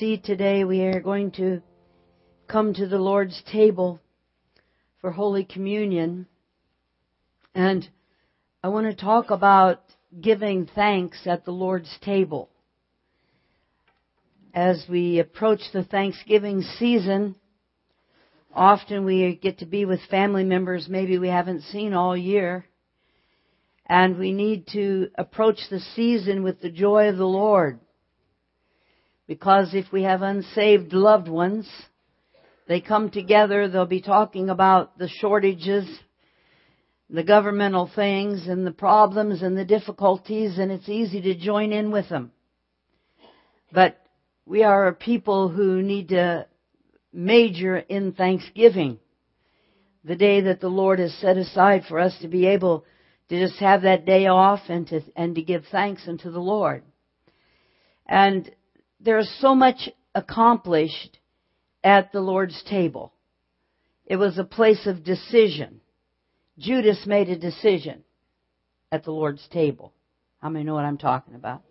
today we are going to come to the Lord's table for Holy Communion. And I want to talk about giving thanks at the Lord's table. As we approach the Thanksgiving season, often we get to be with family members maybe we haven't seen all year. And we need to approach the season with the joy of the Lord. Because if we have unsaved loved ones, they come together, they'll be talking about the shortages, the governmental things, and the problems and the difficulties, and it's easy to join in with them. But we are a people who need to major in thanksgiving. The day that the Lord has set aside for us to be able to just have that day off and to, and to give thanks unto the Lord. And there's so much accomplished at the Lord's table. It was a place of decision. Judas made a decision at the Lord's table. How many know what I'm talking about?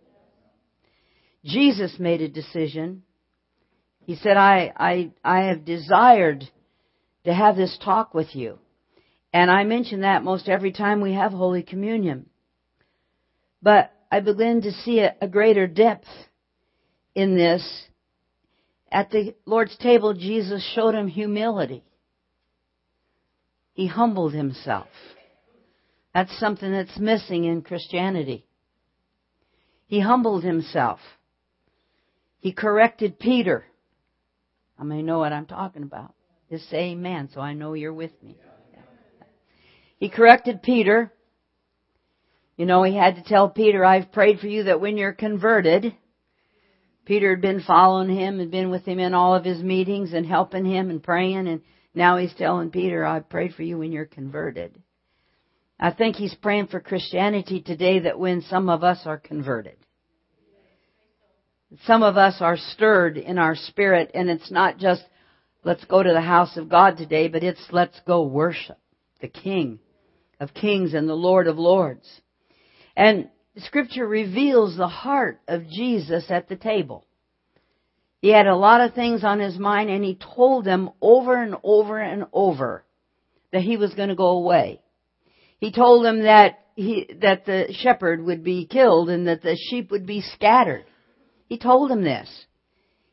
Jesus made a decision. He said, I, I, I have desired to have this talk with you. And I mention that most every time we have Holy Communion. But I begin to see a, a greater depth in this at the Lord's table, Jesus showed him humility. He humbled himself. That's something that's missing in Christianity. He humbled himself. He corrected Peter. I may know what I'm talking about. Just say amen so I know you're with me. He corrected Peter. You know, he had to tell Peter, I've prayed for you that when you're converted, Peter had been following him, had been with him in all of his meetings and helping him and praying, and now he's telling Peter, I prayed for you when you're converted. I think he's praying for Christianity today that when some of us are converted. Some of us are stirred in our spirit, and it's not just, let's go to the house of God today, but it's let's go worship the King of kings and the Lord of lords. And Scripture reveals the heart of Jesus at the table. He had a lot of things on his mind and he told them over and over and over that he was going to go away. He told them that he, that the shepherd would be killed and that the sheep would be scattered. He told them this.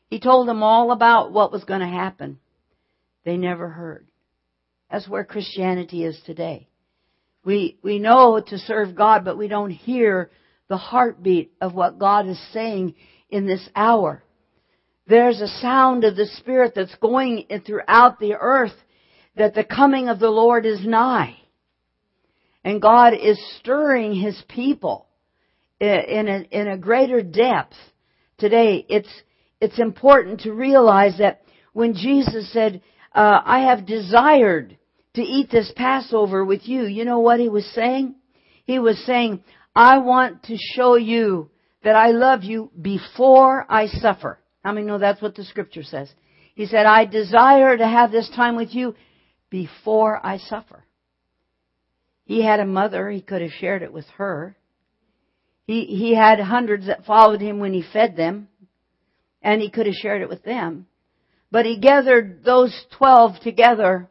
He told them all about what was going to happen. They never heard. That's where Christianity is today. We, we know to serve God, but we don't hear the heartbeat of what God is saying in this hour. There's a sound of the Spirit that's going throughout the earth that the coming of the Lord is nigh. And God is stirring His people in a, in a greater depth. Today, it's, it's important to realize that when Jesus said, uh, I have desired to eat this Passover with you. You know what he was saying? He was saying, I want to show you that I love you before I suffer. How many know that's what the scripture says? He said, I desire to have this time with you before I suffer. He had a mother, he could have shared it with her. He, he had hundreds that followed him when he fed them, and he could have shared it with them. But he gathered those twelve together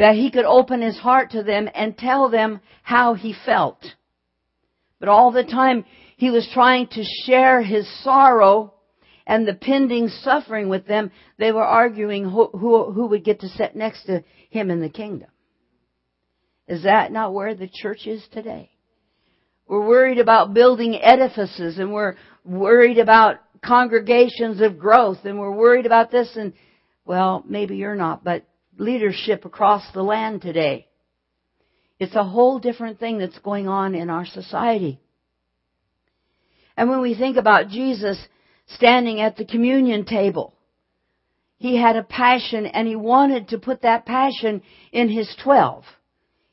that he could open his heart to them and tell them how he felt. But all the time he was trying to share his sorrow and the pending suffering with them, they were arguing who, who, who would get to sit next to him in the kingdom. Is that not where the church is today? We're worried about building edifices and we're worried about congregations of growth and we're worried about this and, well, maybe you're not, but leadership across the land today. It's a whole different thing that's going on in our society. And when we think about Jesus standing at the communion table, he had a passion and he wanted to put that passion in his twelve.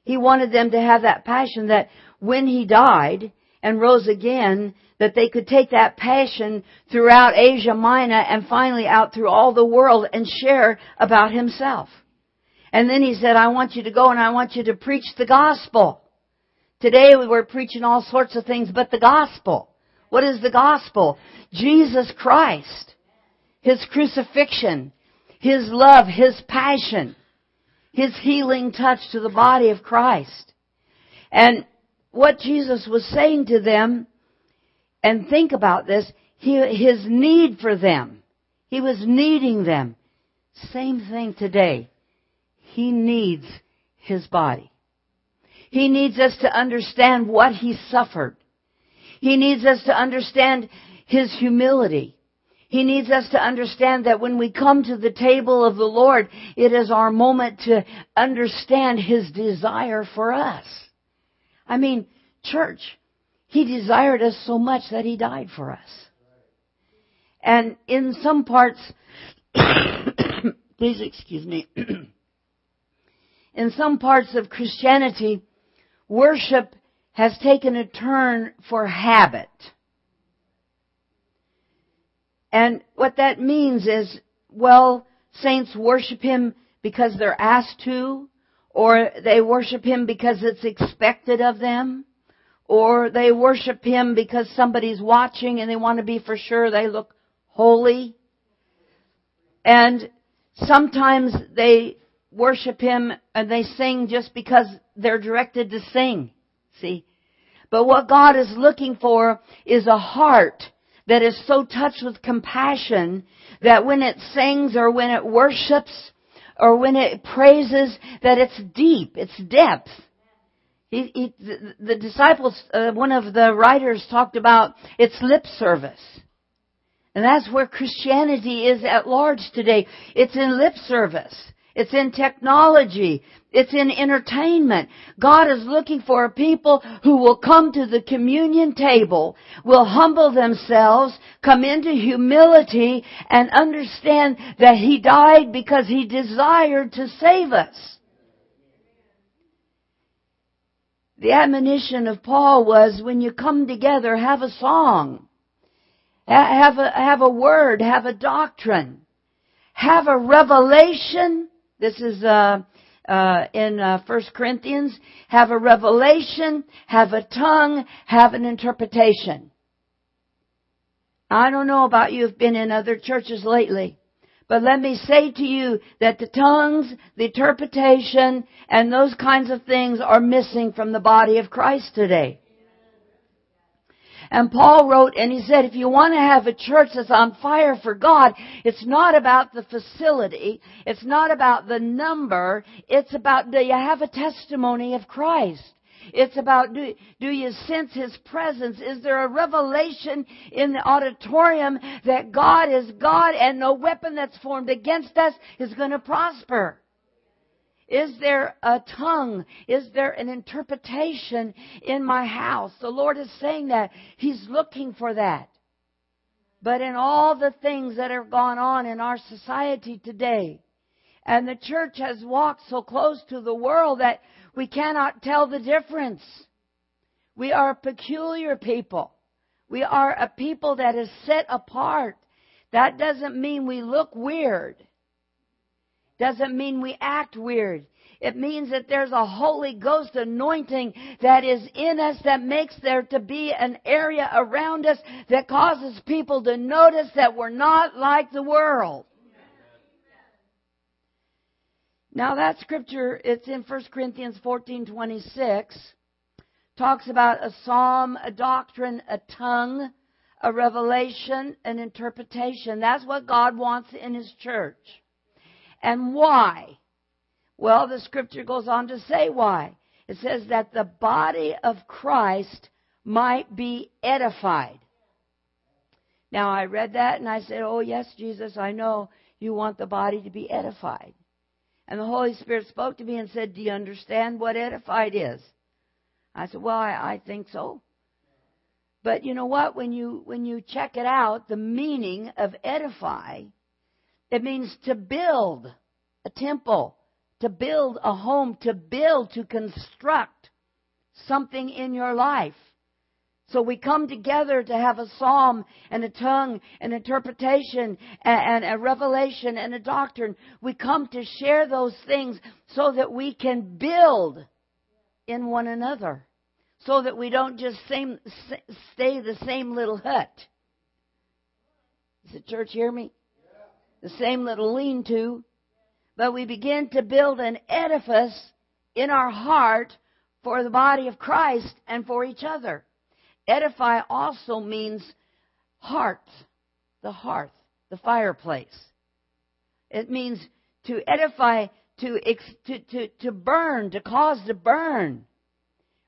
He wanted them to have that passion that when he died and rose again, that they could take that passion throughout Asia Minor and finally out through all the world and share about himself. And then he said, I want you to go and I want you to preach the gospel. Today we were preaching all sorts of things but the gospel. What is the gospel? Jesus Christ. His crucifixion, His love, His passion, His healing touch to the body of Christ. And what Jesus was saying to them, and think about this, His need for them. He was needing them. Same thing today. He needs His body. He needs us to understand what He suffered. He needs us to understand His humility. He needs us to understand that when we come to the table of the Lord, it is our moment to understand His desire for us. I mean, church, He desired us so much that He died for us. And in some parts, please excuse me, in some parts of Christianity, worship has taken a turn for habit. And what that means is, well, saints worship Him because they're asked to, or they worship Him because it's expected of them, or they worship Him because somebody's watching and they want to be for sure they look holy. And sometimes they worship Him and they sing just because they're directed to sing. See? But what God is looking for is a heart that is so touched with compassion that when it sings or when it worships or when it praises, that it's deep, it's depth. He, he, the, disciples, uh, one of the writers talked about its lip service. And that's where Christianity is at large today. It's in lip service. It's in technology. It's in entertainment. God is looking for a people who will come to the communion table, will humble themselves, come into humility, and understand that He died because He desired to save us. The admonition of Paul was when you come together, have a song. Have a, have a word, have a doctrine. Have a revelation this is uh, uh, in uh, 1 Corinthians. Have a revelation, have a tongue, have an interpretation. I don't know about you who've been in other churches lately, but let me say to you that the tongues, the interpretation, and those kinds of things are missing from the body of Christ today. And Paul wrote and he said, if you want to have a church that's on fire for God, it's not about the facility. It's not about the number. It's about, do you have a testimony of Christ? It's about do, do you sense His presence? Is there a revelation in the auditorium that God is God and no weapon that's formed against us is going to prosper? Is there a tongue? Is there an interpretation in my house? The Lord is saying that. He's looking for that. But in all the things that have gone on in our society today, and the church has walked so close to the world that we cannot tell the difference. We are a peculiar people. We are a people that is set apart. That doesn't mean we look weird doesn't mean we act weird. It means that there's a Holy Ghost anointing that is in us that makes there to be an area around us that causes people to notice that we're not like the world. Now that scripture, it's in 1 Corinthians 14:26, talks about a psalm, a doctrine, a tongue, a revelation, an interpretation. That's what God wants in His church. And why? Well, the scripture goes on to say why. It says that the body of Christ might be edified. Now I read that and I said, Oh yes, Jesus, I know you want the body to be edified. And the Holy Spirit spoke to me and said, Do you understand what edified is? I said, Well, I, I think so. But you know what? When you when you check it out, the meaning of edify it means to build a temple, to build a home, to build, to construct something in your life. So we come together to have a psalm and a tongue, an interpretation and, a revelation and a doctrine. We come to share those things so that we can build in one another. So that we don't just same, stay the same little hut. Does the church hear me? The same little lean to, but we begin to build an edifice in our heart for the body of Christ and for each other. Edify also means heart, the hearth, the fireplace. It means to edify, to, to, to, to burn, to cause to burn.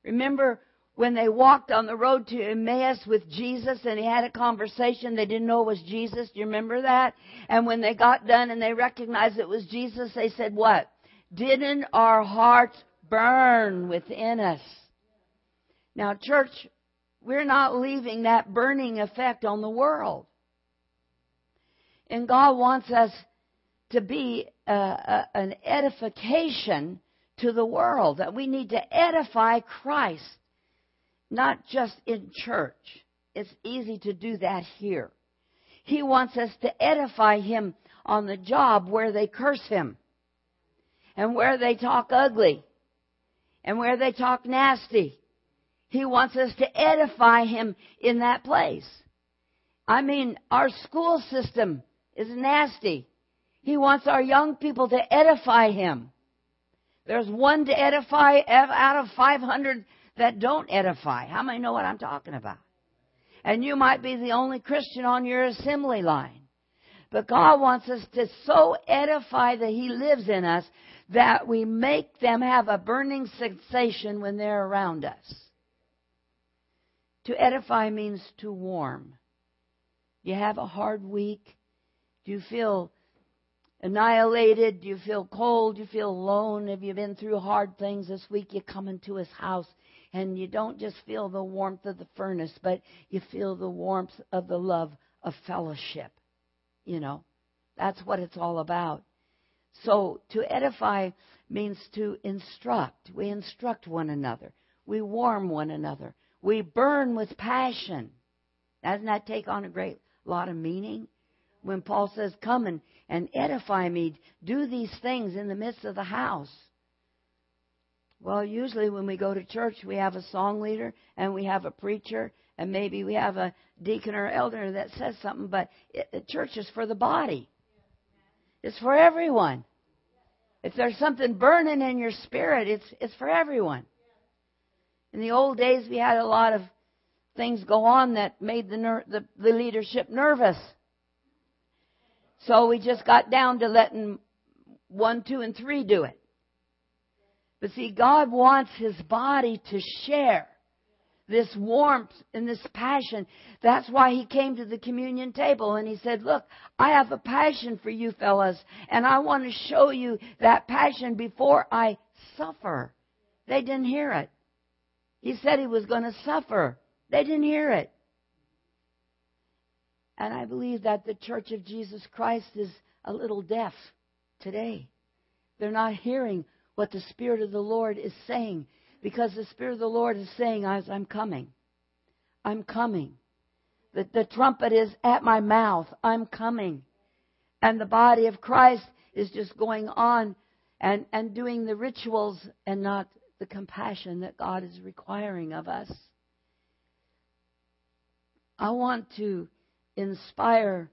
Remember when they walked on the road to Emmaus with Jesus and he had a conversation, they didn't know it was Jesus. Do you remember that? And when they got done and they recognized it was Jesus, they said, what? Didn't our hearts burn within us? Now, church, we're not leaving that burning effect on the world. And God wants us to be a, a, an edification to the world, that we need to edify Christ, not just in church. It's easy to do that here. He wants us to edify Him on the job where they curse Him, and where they talk ugly, and where they talk nasty. He wants us to edify Him in that place. I mean, our school system is nasty. He wants our young people to edify Him. There's one to edify out of 500 that don't edify. How many know what I'm talking about? And you might be the only Christian on your assembly line. But God wants us to so edify that He lives in us that we make them have a burning sensation when they're around us. To edify means to warm. You have a hard week. Do you feel annihilated? Do you feel cold? Do you feel alone? Have you been through hard things this week? You come into his house and you don't just feel the warmth of the furnace, but you feel the warmth of the love of fellowship. You know, that's what it's all about. So to edify means to instruct. We instruct one another. We warm one another. We burn with passion. Doesn't that take on a great lot of meaning? When Paul says, Come and and edify me. Do these things in the midst of the house. Well, usually when we go to church, we have a song leader and we have a preacher and maybe we have a deacon or elder that says something, but it, the church is for the body. It's for everyone. If there's something burning in your spirit, it's it's for everyone. In the old days, we had a lot of things go on that made the ner- the, the leadership nervous. So we just got down to letting one, two, and three do it. But see, God wants His body to share this warmth and this passion. That's why He came to the communion table and He said, Look, I have a passion for you fellas, and I want to show you that passion before I suffer. They didn't hear it. He said He was going to suffer. They didn't hear it. And I believe that the Church of Jesus Christ is a little deaf today. They're not hearing what the Spirit of the Lord is saying because the Spirit of the Lord is saying, I'm coming. I'm coming. The, the trumpet is at my mouth. I'm coming. And the body of Christ is just going on and, and doing the rituals and not the compassion that God is requiring of us. I want to inspire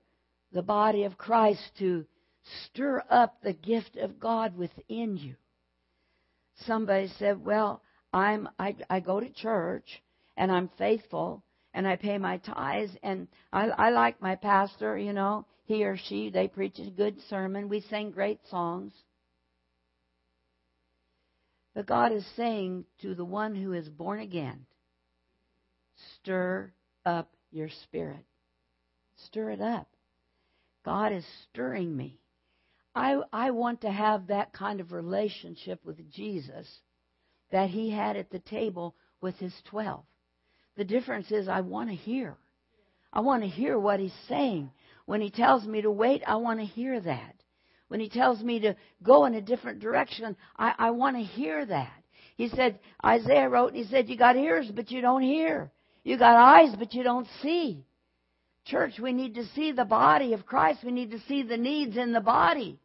the body of Christ to stir up the gift of God within you. Somebody said, "Well, I'm I, I go to church and I'm faithful and I pay my tithes and I, I like my pastor. You know, he or she they preach a good sermon. We sing great songs." But God is saying to the one who is born again, stir up your spirit. Stir it up. God is stirring me. I, I want to have that kind of relationship with Jesus that he had at the table with his 12. The difference is I want to hear. I want to hear what he's saying. When he tells me to wait, I want to hear that. When he tells me to go in a different direction, I, I want to hear that. He said, Isaiah wrote, and he said, You got ears, but you don't hear. You got eyes, but you don't see. Church, we need to see the body of Christ. We need to see the needs in the body.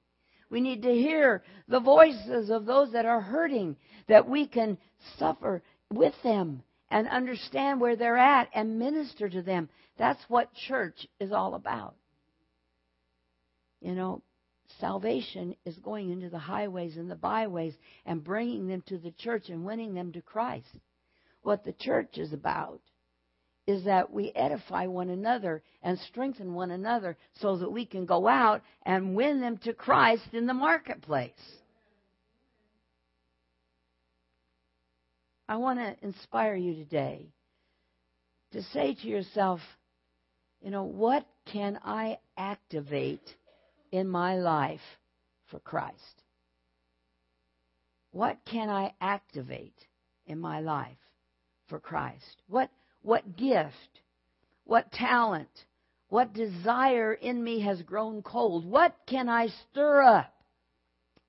We need to hear the voices of those that are hurting, that we can suffer with them and understand where they're at and minister to them. That's what church is all about. You know, salvation is going into the highways and the byways and bringing them to the church and winning them to Christ. What the church is about is that we edify one another and strengthen one another so that we can go out and win them to Christ in the marketplace. I want to inspire you today to say to yourself, you know, what can I activate in my life for Christ? What can I activate in my life for Christ? What what gift, what talent, what desire in me has grown cold? What can I stir up?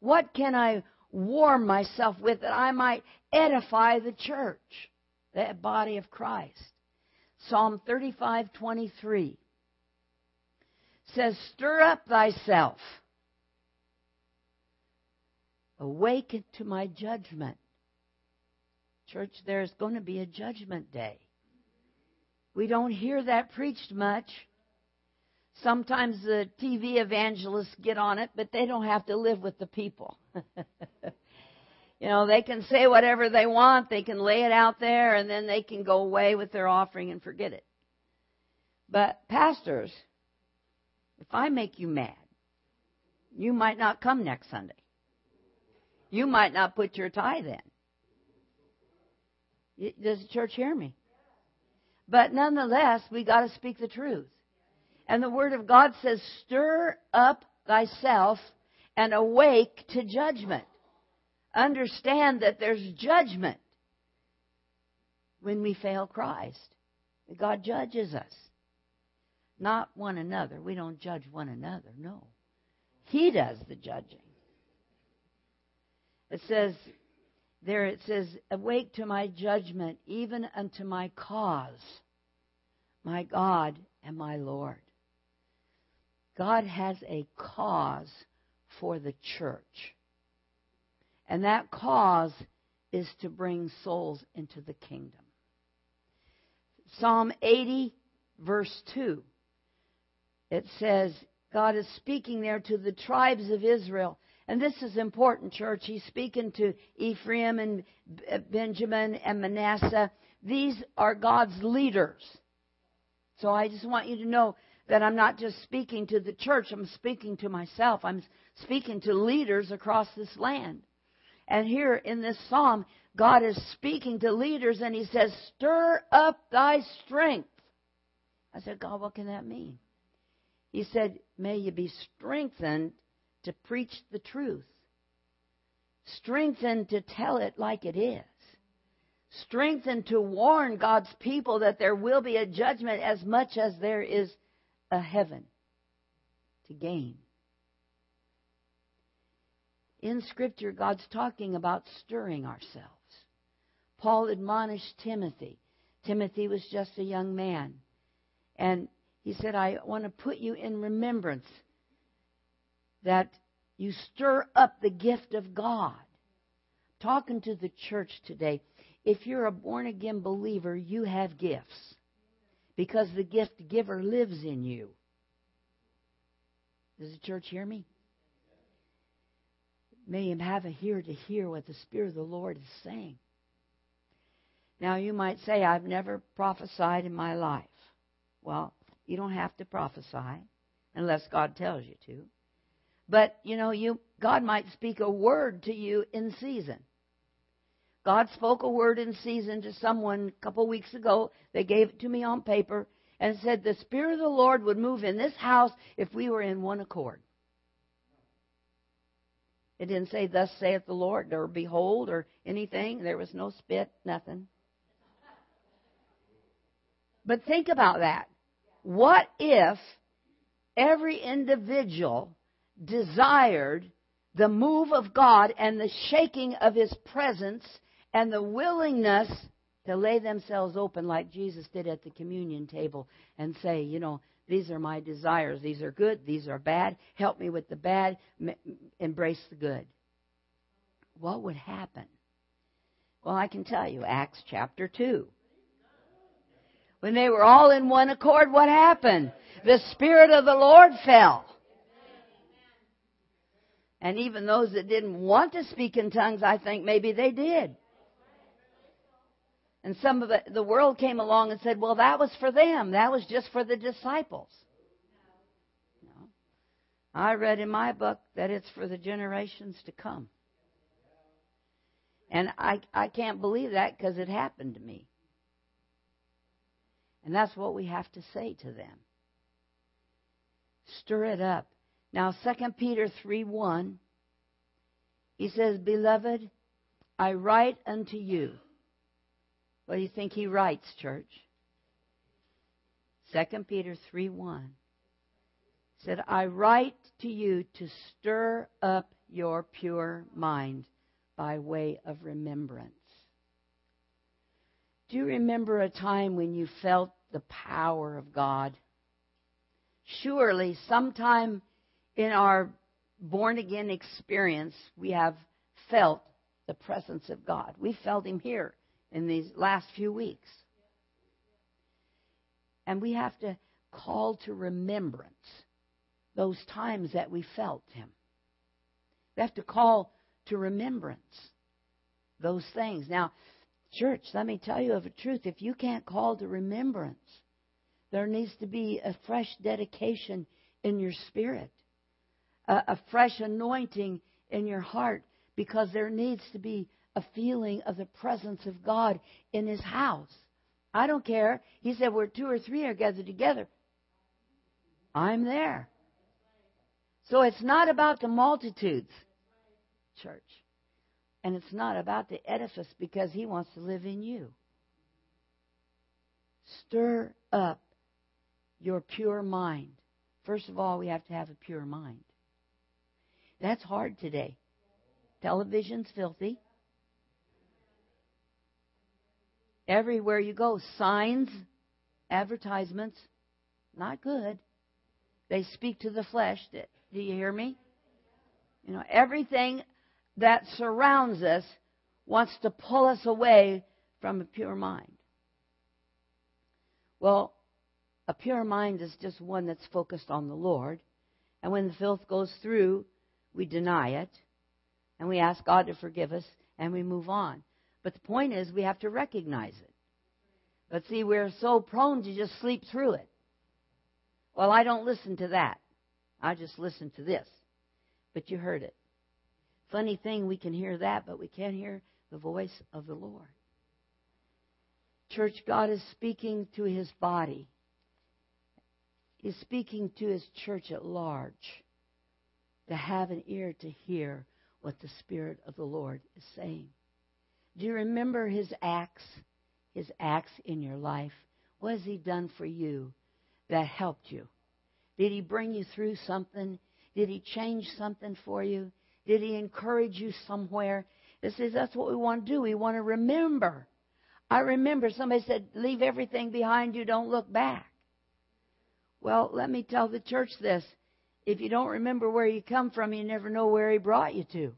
What can I warm myself with that I might edify the church, the body of Christ? Psalm 35:23 says, "Stir up thyself, awaken to my judgment." Church, there's going to be a judgment day. We don't hear that preached much. Sometimes the TV evangelists get on it, but they don't have to live with the people. you know, they can say whatever they want, they can lay it out there, and then they can go away with their offering and forget it. But pastors, if I make you mad, you might not come next Sunday. You might not put your tithe in. Does the church hear me? But nonetheless, we got to speak the truth. And the Word of God says, stir up thyself and awake to judgment. Understand that there's judgment when we fail Christ. God judges us, not one another. We don't judge one another, no. He does the judging. It says, there it says, Awake to my judgment, even unto my cause, my God and my Lord. God has a cause for the church. And that cause is to bring souls into the kingdom. Psalm 80, verse 2. It says, God is speaking there to the tribes of Israel and this is important, church. He's speaking to Ephraim and Benjamin and Manasseh. These are God's leaders. So I just want you to know that I'm not just speaking to the church, I'm speaking to myself. I'm speaking to leaders across this land. And here in this psalm, God is speaking to leaders and he says, Stir up thy strength. I said, God, what can that mean? He said, May you be strengthened to preach the truth, strengthened to tell it like it is, strengthened to warn God's people that there will be a judgment as much as there is a heaven to gain. In Scripture, God's talking about stirring ourselves. Paul admonished Timothy. Timothy was just a young man. And he said, I want to put you in remembrance that you stir up the gift of God. Talking to the church today, if you're a born again believer, you have gifts because the gift giver lives in you. Does the church hear me? May him have a ear to hear what the Spirit of the Lord is saying. Now, you might say, I've never prophesied in my life. Well, you don't have to prophesy unless God tells you to. But, you know, you God might speak a word to you in season. God spoke a word in season to someone a couple weeks ago. They gave it to me on paper and said the Spirit of the Lord would move in this house if we were in one accord. It didn't say, Thus saith the Lord, or behold, or anything. There was no spit, nothing. But think about that. What if every individual desired the move of God and the shaking of His presence and the willingness to lay themselves open like Jesus did at the communion table and say, you know, these are my desires. These are good. These are bad. Help me with the bad. M- embrace the good. What would happen? Well, I can tell you, Acts chapter 2. When they were all in one accord, what happened? The Spirit of the Lord fell. And even those that didn't want to speak in tongues, I think maybe they did. And some of the, the world came along and said, well, that was for them. That was just for the disciples. No. I read in my book that it's for the generations to come. And I, I can't believe that because it happened to me. And that's what we have to say to them. Stir it up. Now, 2 Peter 3 1, he says, Beloved, I write unto you. What do you think he writes, church? 2 Peter 3 1 said, I write to you to stir up your pure mind by way of remembrance. Do you remember a time when you felt the power of God? Surely, sometime in our born again experience, we have felt the presence of God. We felt Him here in these last few weeks. And we have to call to remembrance those times that we felt Him. We have to call to remembrance those things. Now, church, let me tell you of a truth. If you can't call to remembrance, there needs to be a fresh dedication in your spirit, a, a fresh anointing in your heart, because there needs to be a feeling of the presence of God in His house. I don't care. He said, where two or three are gathered together, I'm there. So it's not about the multitudes church. And it's not about the edifice because He wants to live in you. Stir up your pure mind. First of all, we have to have a pure mind. That's hard today. Television's filthy. Everywhere you go, signs, advertisements, not good. They speak to the flesh. Do you hear me? You know, everything that surrounds us wants to pull us away from a pure mind. Well, a pure mind is just one that's focused on the Lord. And when the filth goes through, we deny it. And we ask God to forgive us and we move on. But the point is, we have to recognize it. But see, we're so prone to just sleep through it. Well, I don't listen to that. I just listen to this. But you heard it. Funny thing, we can hear that, but we can't hear the voice of the Lord. Church, God is speaking to his body. He's speaking to his church at large to have an ear to hear what the Spirit of the Lord is saying. Do you remember his acts? His acts in your life? What has he done for you that helped you? Did he bring you through something? Did he change something for you? Did he encourage you somewhere? This is that's what we want to do. We want to remember. I remember somebody said, "Leave everything behind you. Don't look back." Well, let me tell the church this: if you don't remember where you come from, you never know where He brought you to.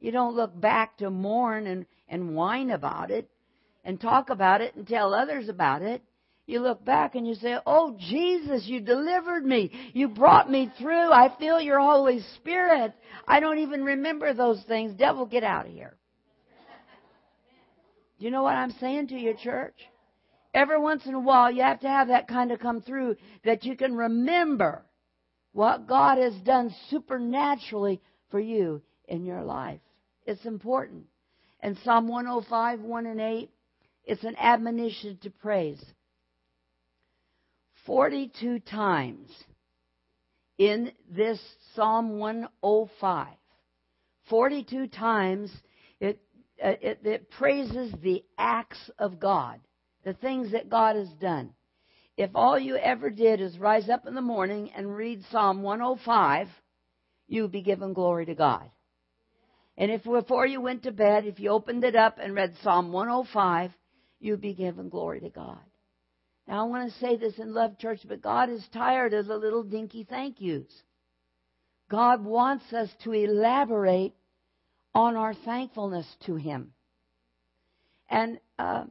You don't look back to mourn and and whine about it, and talk about it and tell others about it you look back and you say, Oh, Jesus, you delivered me. You brought me through. I feel your Holy Spirit. I don't even remember those things. Devil, get out of here. Do you know what I'm saying to your church? Every once in a while, you have to have that kind of come through that you can remember what God has done supernaturally for you in your life. It's important. And Psalm 105, 1 and 8, it's an admonition to praise. 42 times in this Psalm 105. 42 times it, uh, it, it praises the acts of God, the things that God has done. If all you ever did is rise up in the morning and read Psalm 105, you would be given glory to God. And if before you went to bed, if you opened it up and read Psalm 105, you'd be given glory to God. Now, I want to say this in Love Church, but God is tired of the little dinky thank yous. God wants us to elaborate on our thankfulness to Him. And uh,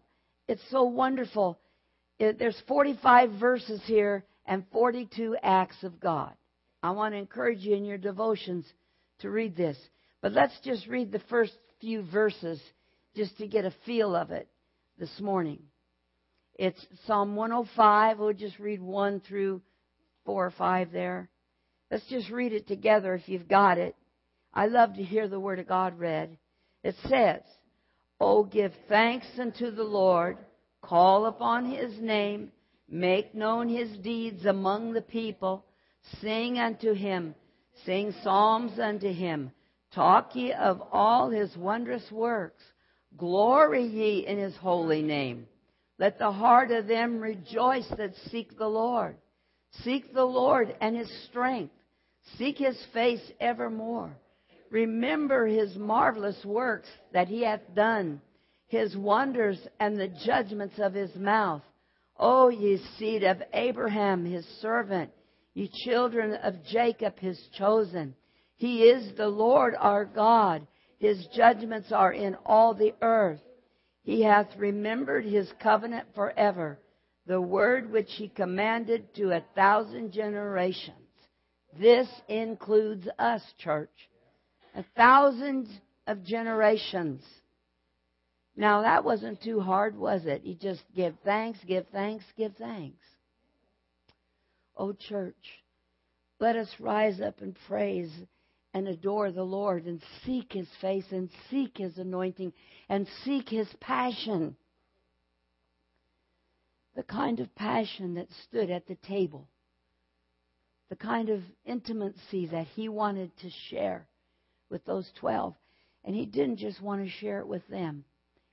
it's so wonderful. It, there's 45 verses here and 42 acts of God. I want to encourage you in your devotions to read this. But let's just read the first few verses just to get a feel of it this morning. It's Psalm 105. We'll just read 1 through 4 or 5 there. Let's just read it together if you've got it. I love to hear the Word of God read. It says, Oh, give thanks unto the Lord, call upon His name, make known His deeds among the people, sing unto Him, sing psalms unto Him, talk ye of all His wondrous works, glory ye in His holy name. Let the heart of them rejoice that seek the Lord. Seek the Lord and his strength. Seek his face evermore. Remember his marvelous works that he hath done, his wonders and the judgments of his mouth. O ye seed of Abraham, his servant, ye children of Jacob, his chosen. He is the Lord our God. His judgments are in all the earth. He hath remembered his covenant forever, the word which he commanded to a thousand generations. This includes us, church. A thousand of generations. Now that wasn't too hard, was it? You just give thanks, give thanks, give thanks. Oh, church, let us rise up and praise and adore the Lord and seek His face and seek His anointing and seek His passion. The kind of passion that stood at the table. The kind of intimacy that He wanted to share with those 12. And He didn't just want to share it with them.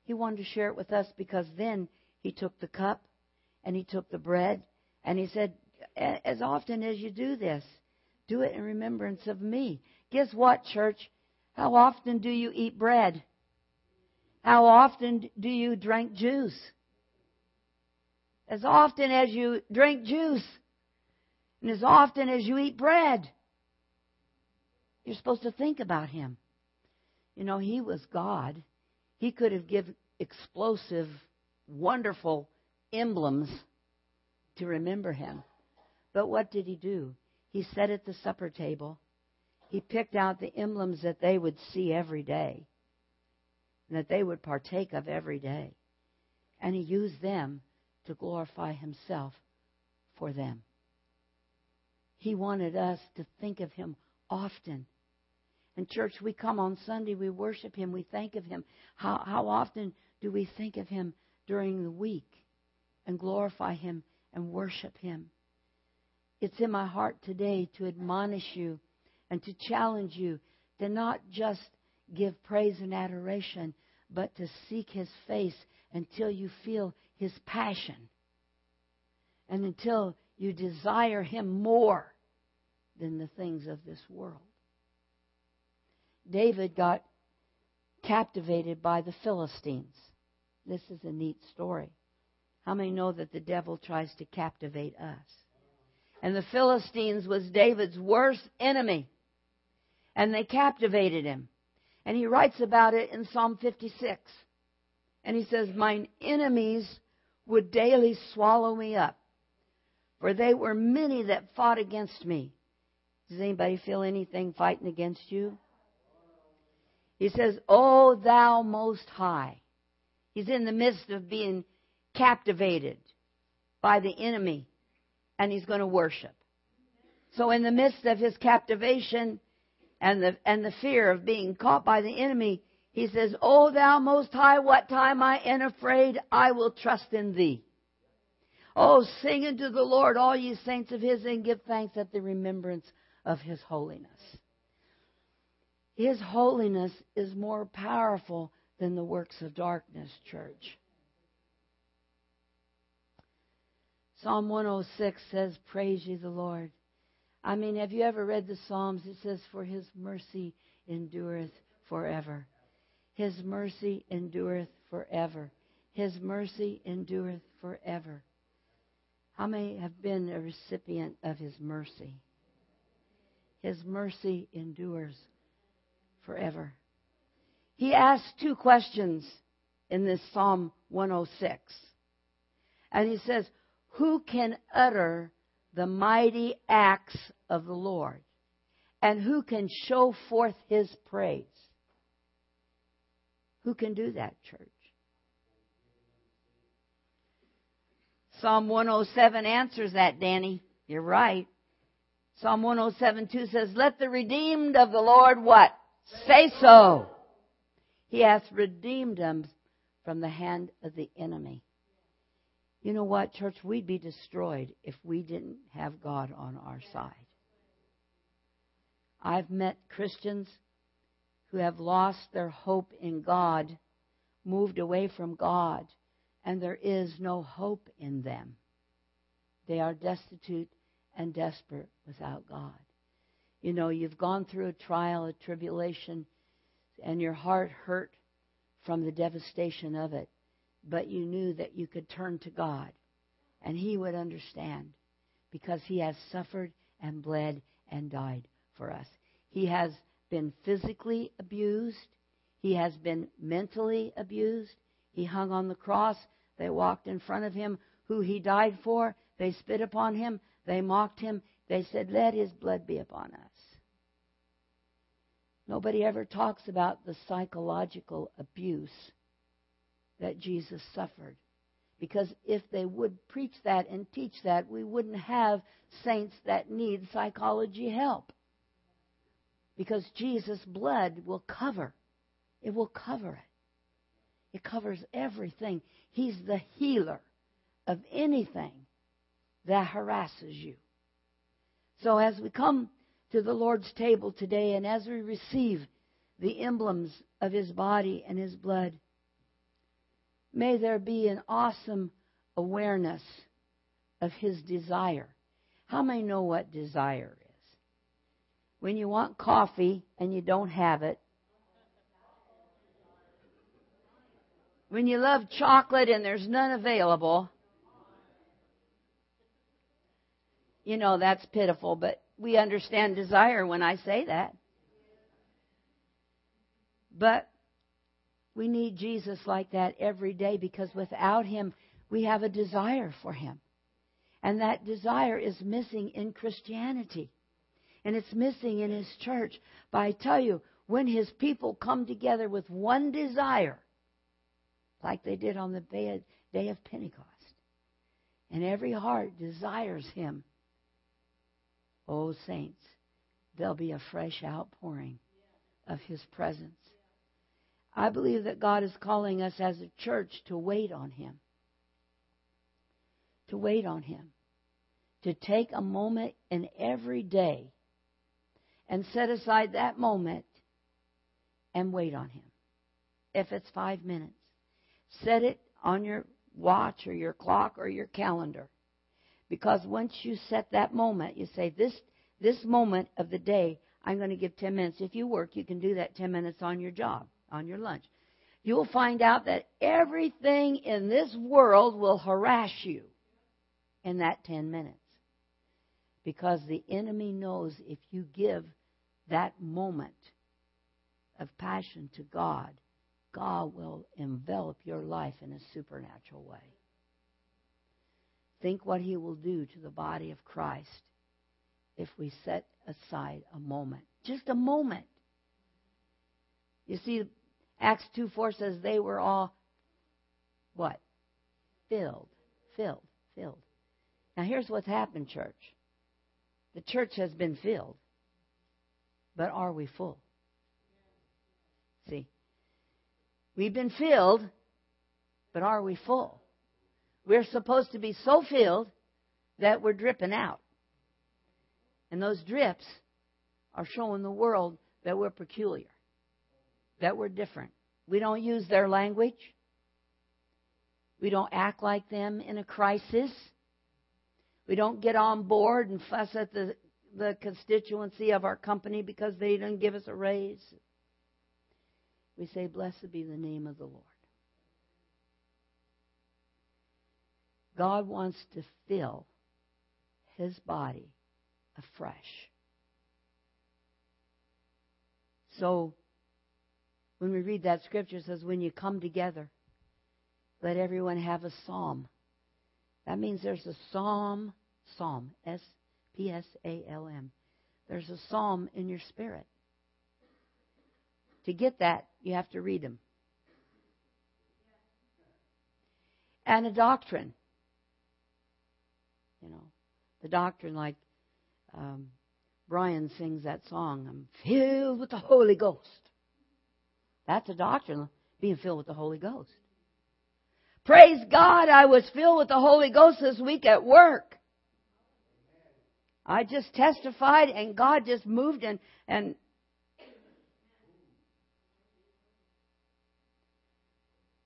He wanted to share it with us because then He took the cup and He took the bread and He said, as often as you do this, do it in remembrance of me. Guess what, church? How often do you eat bread? How often do you drink juice? As often as you drink juice, and as often as you eat bread, you're supposed to think about Him. You know, He was God. He could have given explosive, wonderful emblems to remember Him. But what did He do? He sat at the supper table he picked out the emblems that they would see every day and that they would partake of every day. And he used them to glorify himself for them. He wanted us to think of him often. In church, we come on Sunday, we worship him, we think of him. How, how often do we think of him during the week and glorify him and worship him? It's in my heart today to admonish you and to challenge you to not just give praise and adoration, but to seek His face until you feel His passion and until you desire Him more than the things of this world. David got captivated by the Philistines. This is a neat story. How many know that the devil tries to captivate us? And the Philistines was David's worst enemy and they captivated him. And he writes about it in Psalm 56. And he says, Mine enemies would daily swallow me up, for they were many that fought against me. Does anybody feel anything fighting against you? He says, O thou most high. He's in the midst of being captivated by the enemy, and he's going to worship. So, in the midst of his captivation, and the, and the fear of being caught by the enemy, he says, O thou most high, what time I am afraid, I will trust in thee. Oh, sing unto the Lord, all ye saints of his, and give thanks at the remembrance of his holiness. His holiness is more powerful than the works of darkness, church. Psalm 106 says, Praise ye the Lord. I mean, have you ever read the Psalms? It says, For his mercy endureth forever. His mercy endureth forever. His mercy endureth forever. How many have been a recipient of his mercy? His mercy endures forever. He asks two questions in this Psalm 106. And he says, Who can utter the mighty acts of the Lord. And who can show forth his praise? Who can do that, church? Psalm 107 answers that, Danny. You're right. Psalm 107 2 says, Let the redeemed of the Lord what? Say so. He hath redeemed them from the hand of the enemy. You know what, church? We'd be destroyed if we didn't have God on our side. I've met Christians who have lost their hope in God, moved away from God, and there is no hope in them. They are destitute and desperate without God. You know, you've gone through a trial, a tribulation, and your heart hurt from the devastation of it, but you knew that you could turn to God and He would understand because He has suffered and bled and died for us. He has been physically abused, He has been mentally abused. He hung on the cross. They walked in front of Him who He died for. They spit upon Him. They mocked Him. They said, Let His blood be upon us. Nobody ever talks about the psychological abuse that Jesus suffered. Because if they would preach that and teach that, we wouldn't have saints that need psychology help. Because Jesus' blood will cover. It will cover it. It covers everything. He's the healer of anything that harasses you. So as we come to the Lord's table today, and as we receive the emblems of His body and His blood, may there be an awesome awareness of His desire. How many know what desire is? When you want coffee and you don't have it, when you love chocolate and there's none available, you know that's pitiful, but we understand desire when I say that. But we need Jesus like that every day because without Him, we have a desire for Him. And that desire is missing in Christianity. And it's missing in His church. But I tell you, when His people come together with one desire, like they did on the day of Pentecost, and every heart desires Him Oh, saints, there'll be a fresh outpouring of His presence. I believe that God is calling us as a church to wait on Him. To wait on Him. To take a moment in every day and set aside that moment and wait on Him. If it's five minutes, set it on your watch or your clock or your calendar because once you set that moment, you say, this, this moment of the day, I'm going to give 10 minutes. If you work, you can do that 10 minutes on your job, on your lunch. You'll find out that everything in this world will harass you in that 10 minutes. Because the enemy knows if you give that moment of passion to God, God will envelop your life in a supernatural way. Think what he will do to the body of Christ if we set aside a moment. Just a moment. You see, Acts 2 4 says they were all what? Filled. Filled. Filled. Now here's what's happened, church. The church has been filled, but are we full? See, we've been filled, but are we full? We're supposed to be so filled that we're dripping out. And those drips are showing the world that we're peculiar, that we're different. We don't use their language. We don't act like them in a crisis. We don't get on board and fuss at the, the constituency of our company because they didn't give us a raise. We say, Blessed be the name of the Lord. God wants to fill his body afresh. So, when we read that scripture, it says, when you come together, let everyone have a psalm. That means there's a psalm, psalm, S P S A L M. There's a psalm in your spirit. To get that, you have to read them. And a doctrine. You know, the doctrine like um, Brian sings that song, I'm filled with the Holy Ghost. That's a doctrine, being filled with the Holy Ghost. Praise God, I was filled with the Holy Ghost this week at work. I just testified and God just moved and, and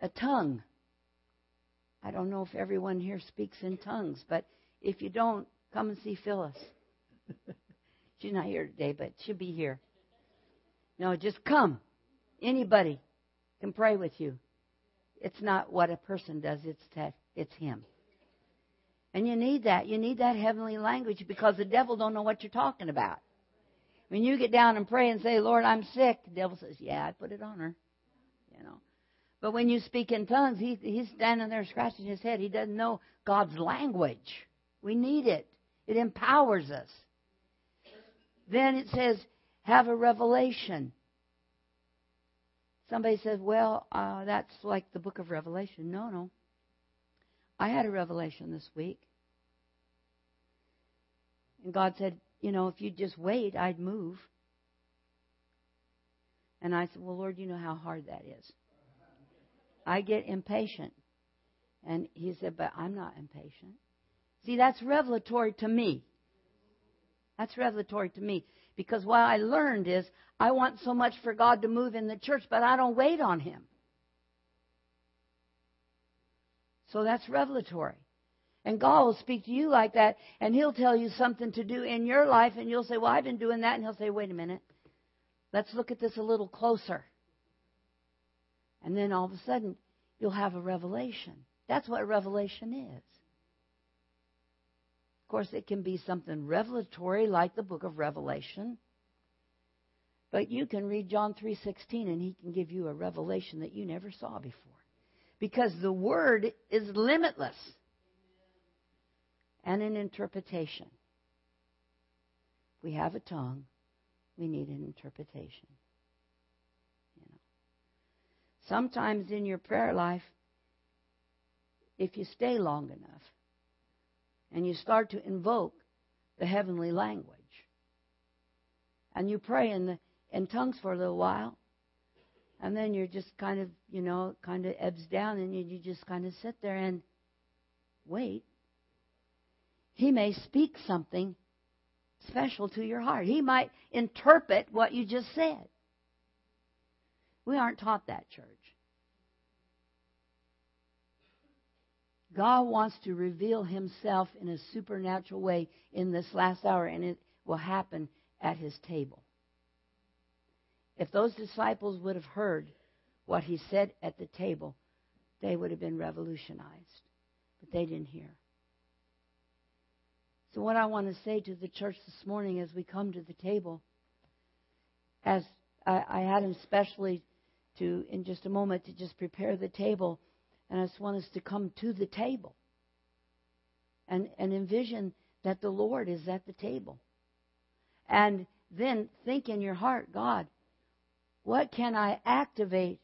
a tongue. I don't know if everyone here speaks in tongues, but if you don't, come and see Phyllis. She's not here today, but she'll be here. No, just come. Anybody can pray with you. It's not what a person does, it's that it's him. And you need that. You need that heavenly language because the devil don't know what you're talking about. When you get down and pray and say, Lord, I'm sick, the devil says, Yeah, I put it on her. You know. But when you speak in tongues, he, he's standing there scratching his head. He doesn't know God's language. We need it. It empowers us. Then it says, have a revelation. Somebody says, well, uh, that's like the book of Revelation. No, no. I had a revelation this week. And God said, you know, if you'd just wait, I'd move. And I said, well, Lord, you know how hard that is. I get impatient. And he said, but I'm not impatient. See, that's revelatory to me. That's revelatory to me. Because what I learned is I want so much for God to move in the church, but I don't wait on Him. So that's revelatory. And God will speak to you like that, and He'll tell you something to do in your life, and you'll say, Well, I've been doing that. And He'll say, Wait a minute. Let's look at this a little closer. And then all of a sudden, you'll have a revelation. That's what revelation is course, it can be something revelatory like the book of Revelation. But you can read John 3:16 and he can give you a revelation that you never saw before. Because the word is limitless. And an interpretation. We have a tongue, we need an interpretation. You know. Sometimes in your prayer life if you stay long enough and you start to invoke the heavenly language. And you pray in, the, in tongues for a little while, and then you're just kind of, you know, kind of ebbs down, and you, you just kind of sit there and wait. He may speak something special to your heart. He might interpret what you just said. We aren't taught that, church. God wants to reveal himself in a supernatural way in this last hour, and it will happen at his table. If those disciples would have heard what he said at the table, they would have been revolutionized. But they didn't hear. So, what I want to say to the church this morning as we come to the table, as I, I had him specially to, in just a moment, to just prepare the table and I just want us to come to the table and, and envision that the Lord is at the table. And then think in your heart, God, what can I activate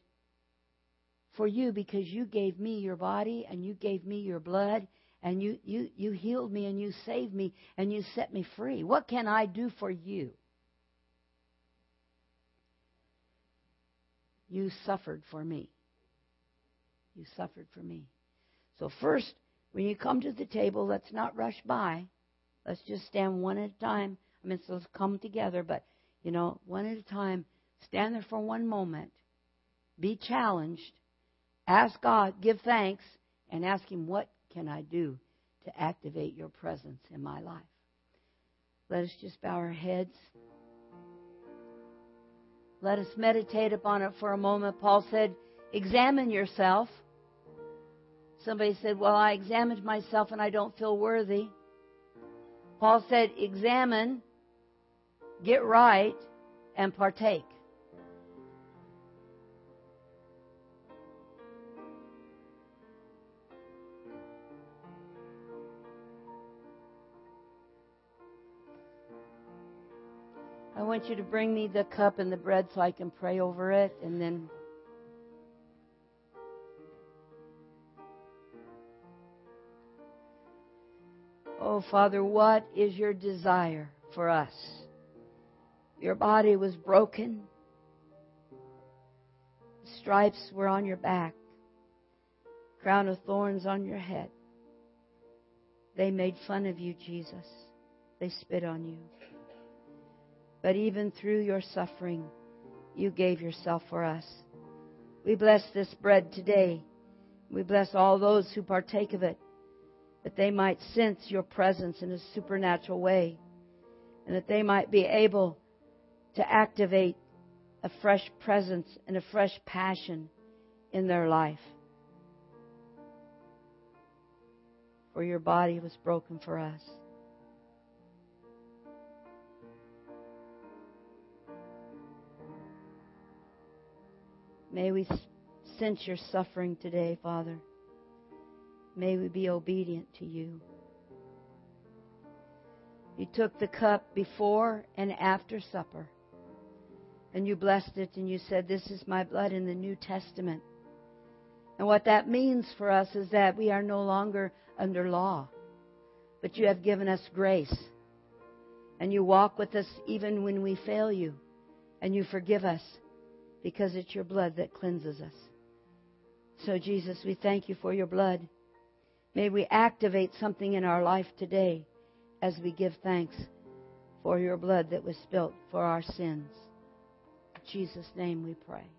for you because you gave me your body and you gave me your blood and you, you, you healed me and you saved me and you set me free? What can I do for you? You suffered for me. You suffered for me. So, first, when you come to the table, let's not rush by. Let's just stand one at a time. I mean, so let's come together, but, you know, one at a time. Stand there for one moment. Be challenged. Ask God, give thanks, and ask Him, what can I do to activate your presence in my life? Let us just bow our heads. Let us meditate upon it for a moment. Paul said, Examine yourself. Somebody said, Well, I examined myself and I don't feel worthy. Paul said, Examine, get right, and partake. I want you to bring me the cup and the bread so I can pray over it and then. Oh, Father, what is your desire for us? Your body was broken. Stripes were on your back. Crown of thorns on your head. They made fun of you, Jesus. They spit on you. But even through your suffering, you gave yourself for us. We bless this bread today. We bless all those who partake of it, that they might sense your presence in a supernatural way, and that they might be able to activate a fresh presence and a fresh passion in their life. For your body was broken for us. May we sense your suffering today, Father. May we be obedient to you. You took the cup before and after supper, and you blessed it, and you said, This is my blood in the New Testament. And what that means for us is that we are no longer under law, but you have given us grace. And you walk with us even when we fail you, and you forgive us because it's your blood that cleanses us. So, Jesus, we thank you for your blood. May we activate something in our life today as we give thanks for your blood that was spilt for our sins. In Jesus' name we pray.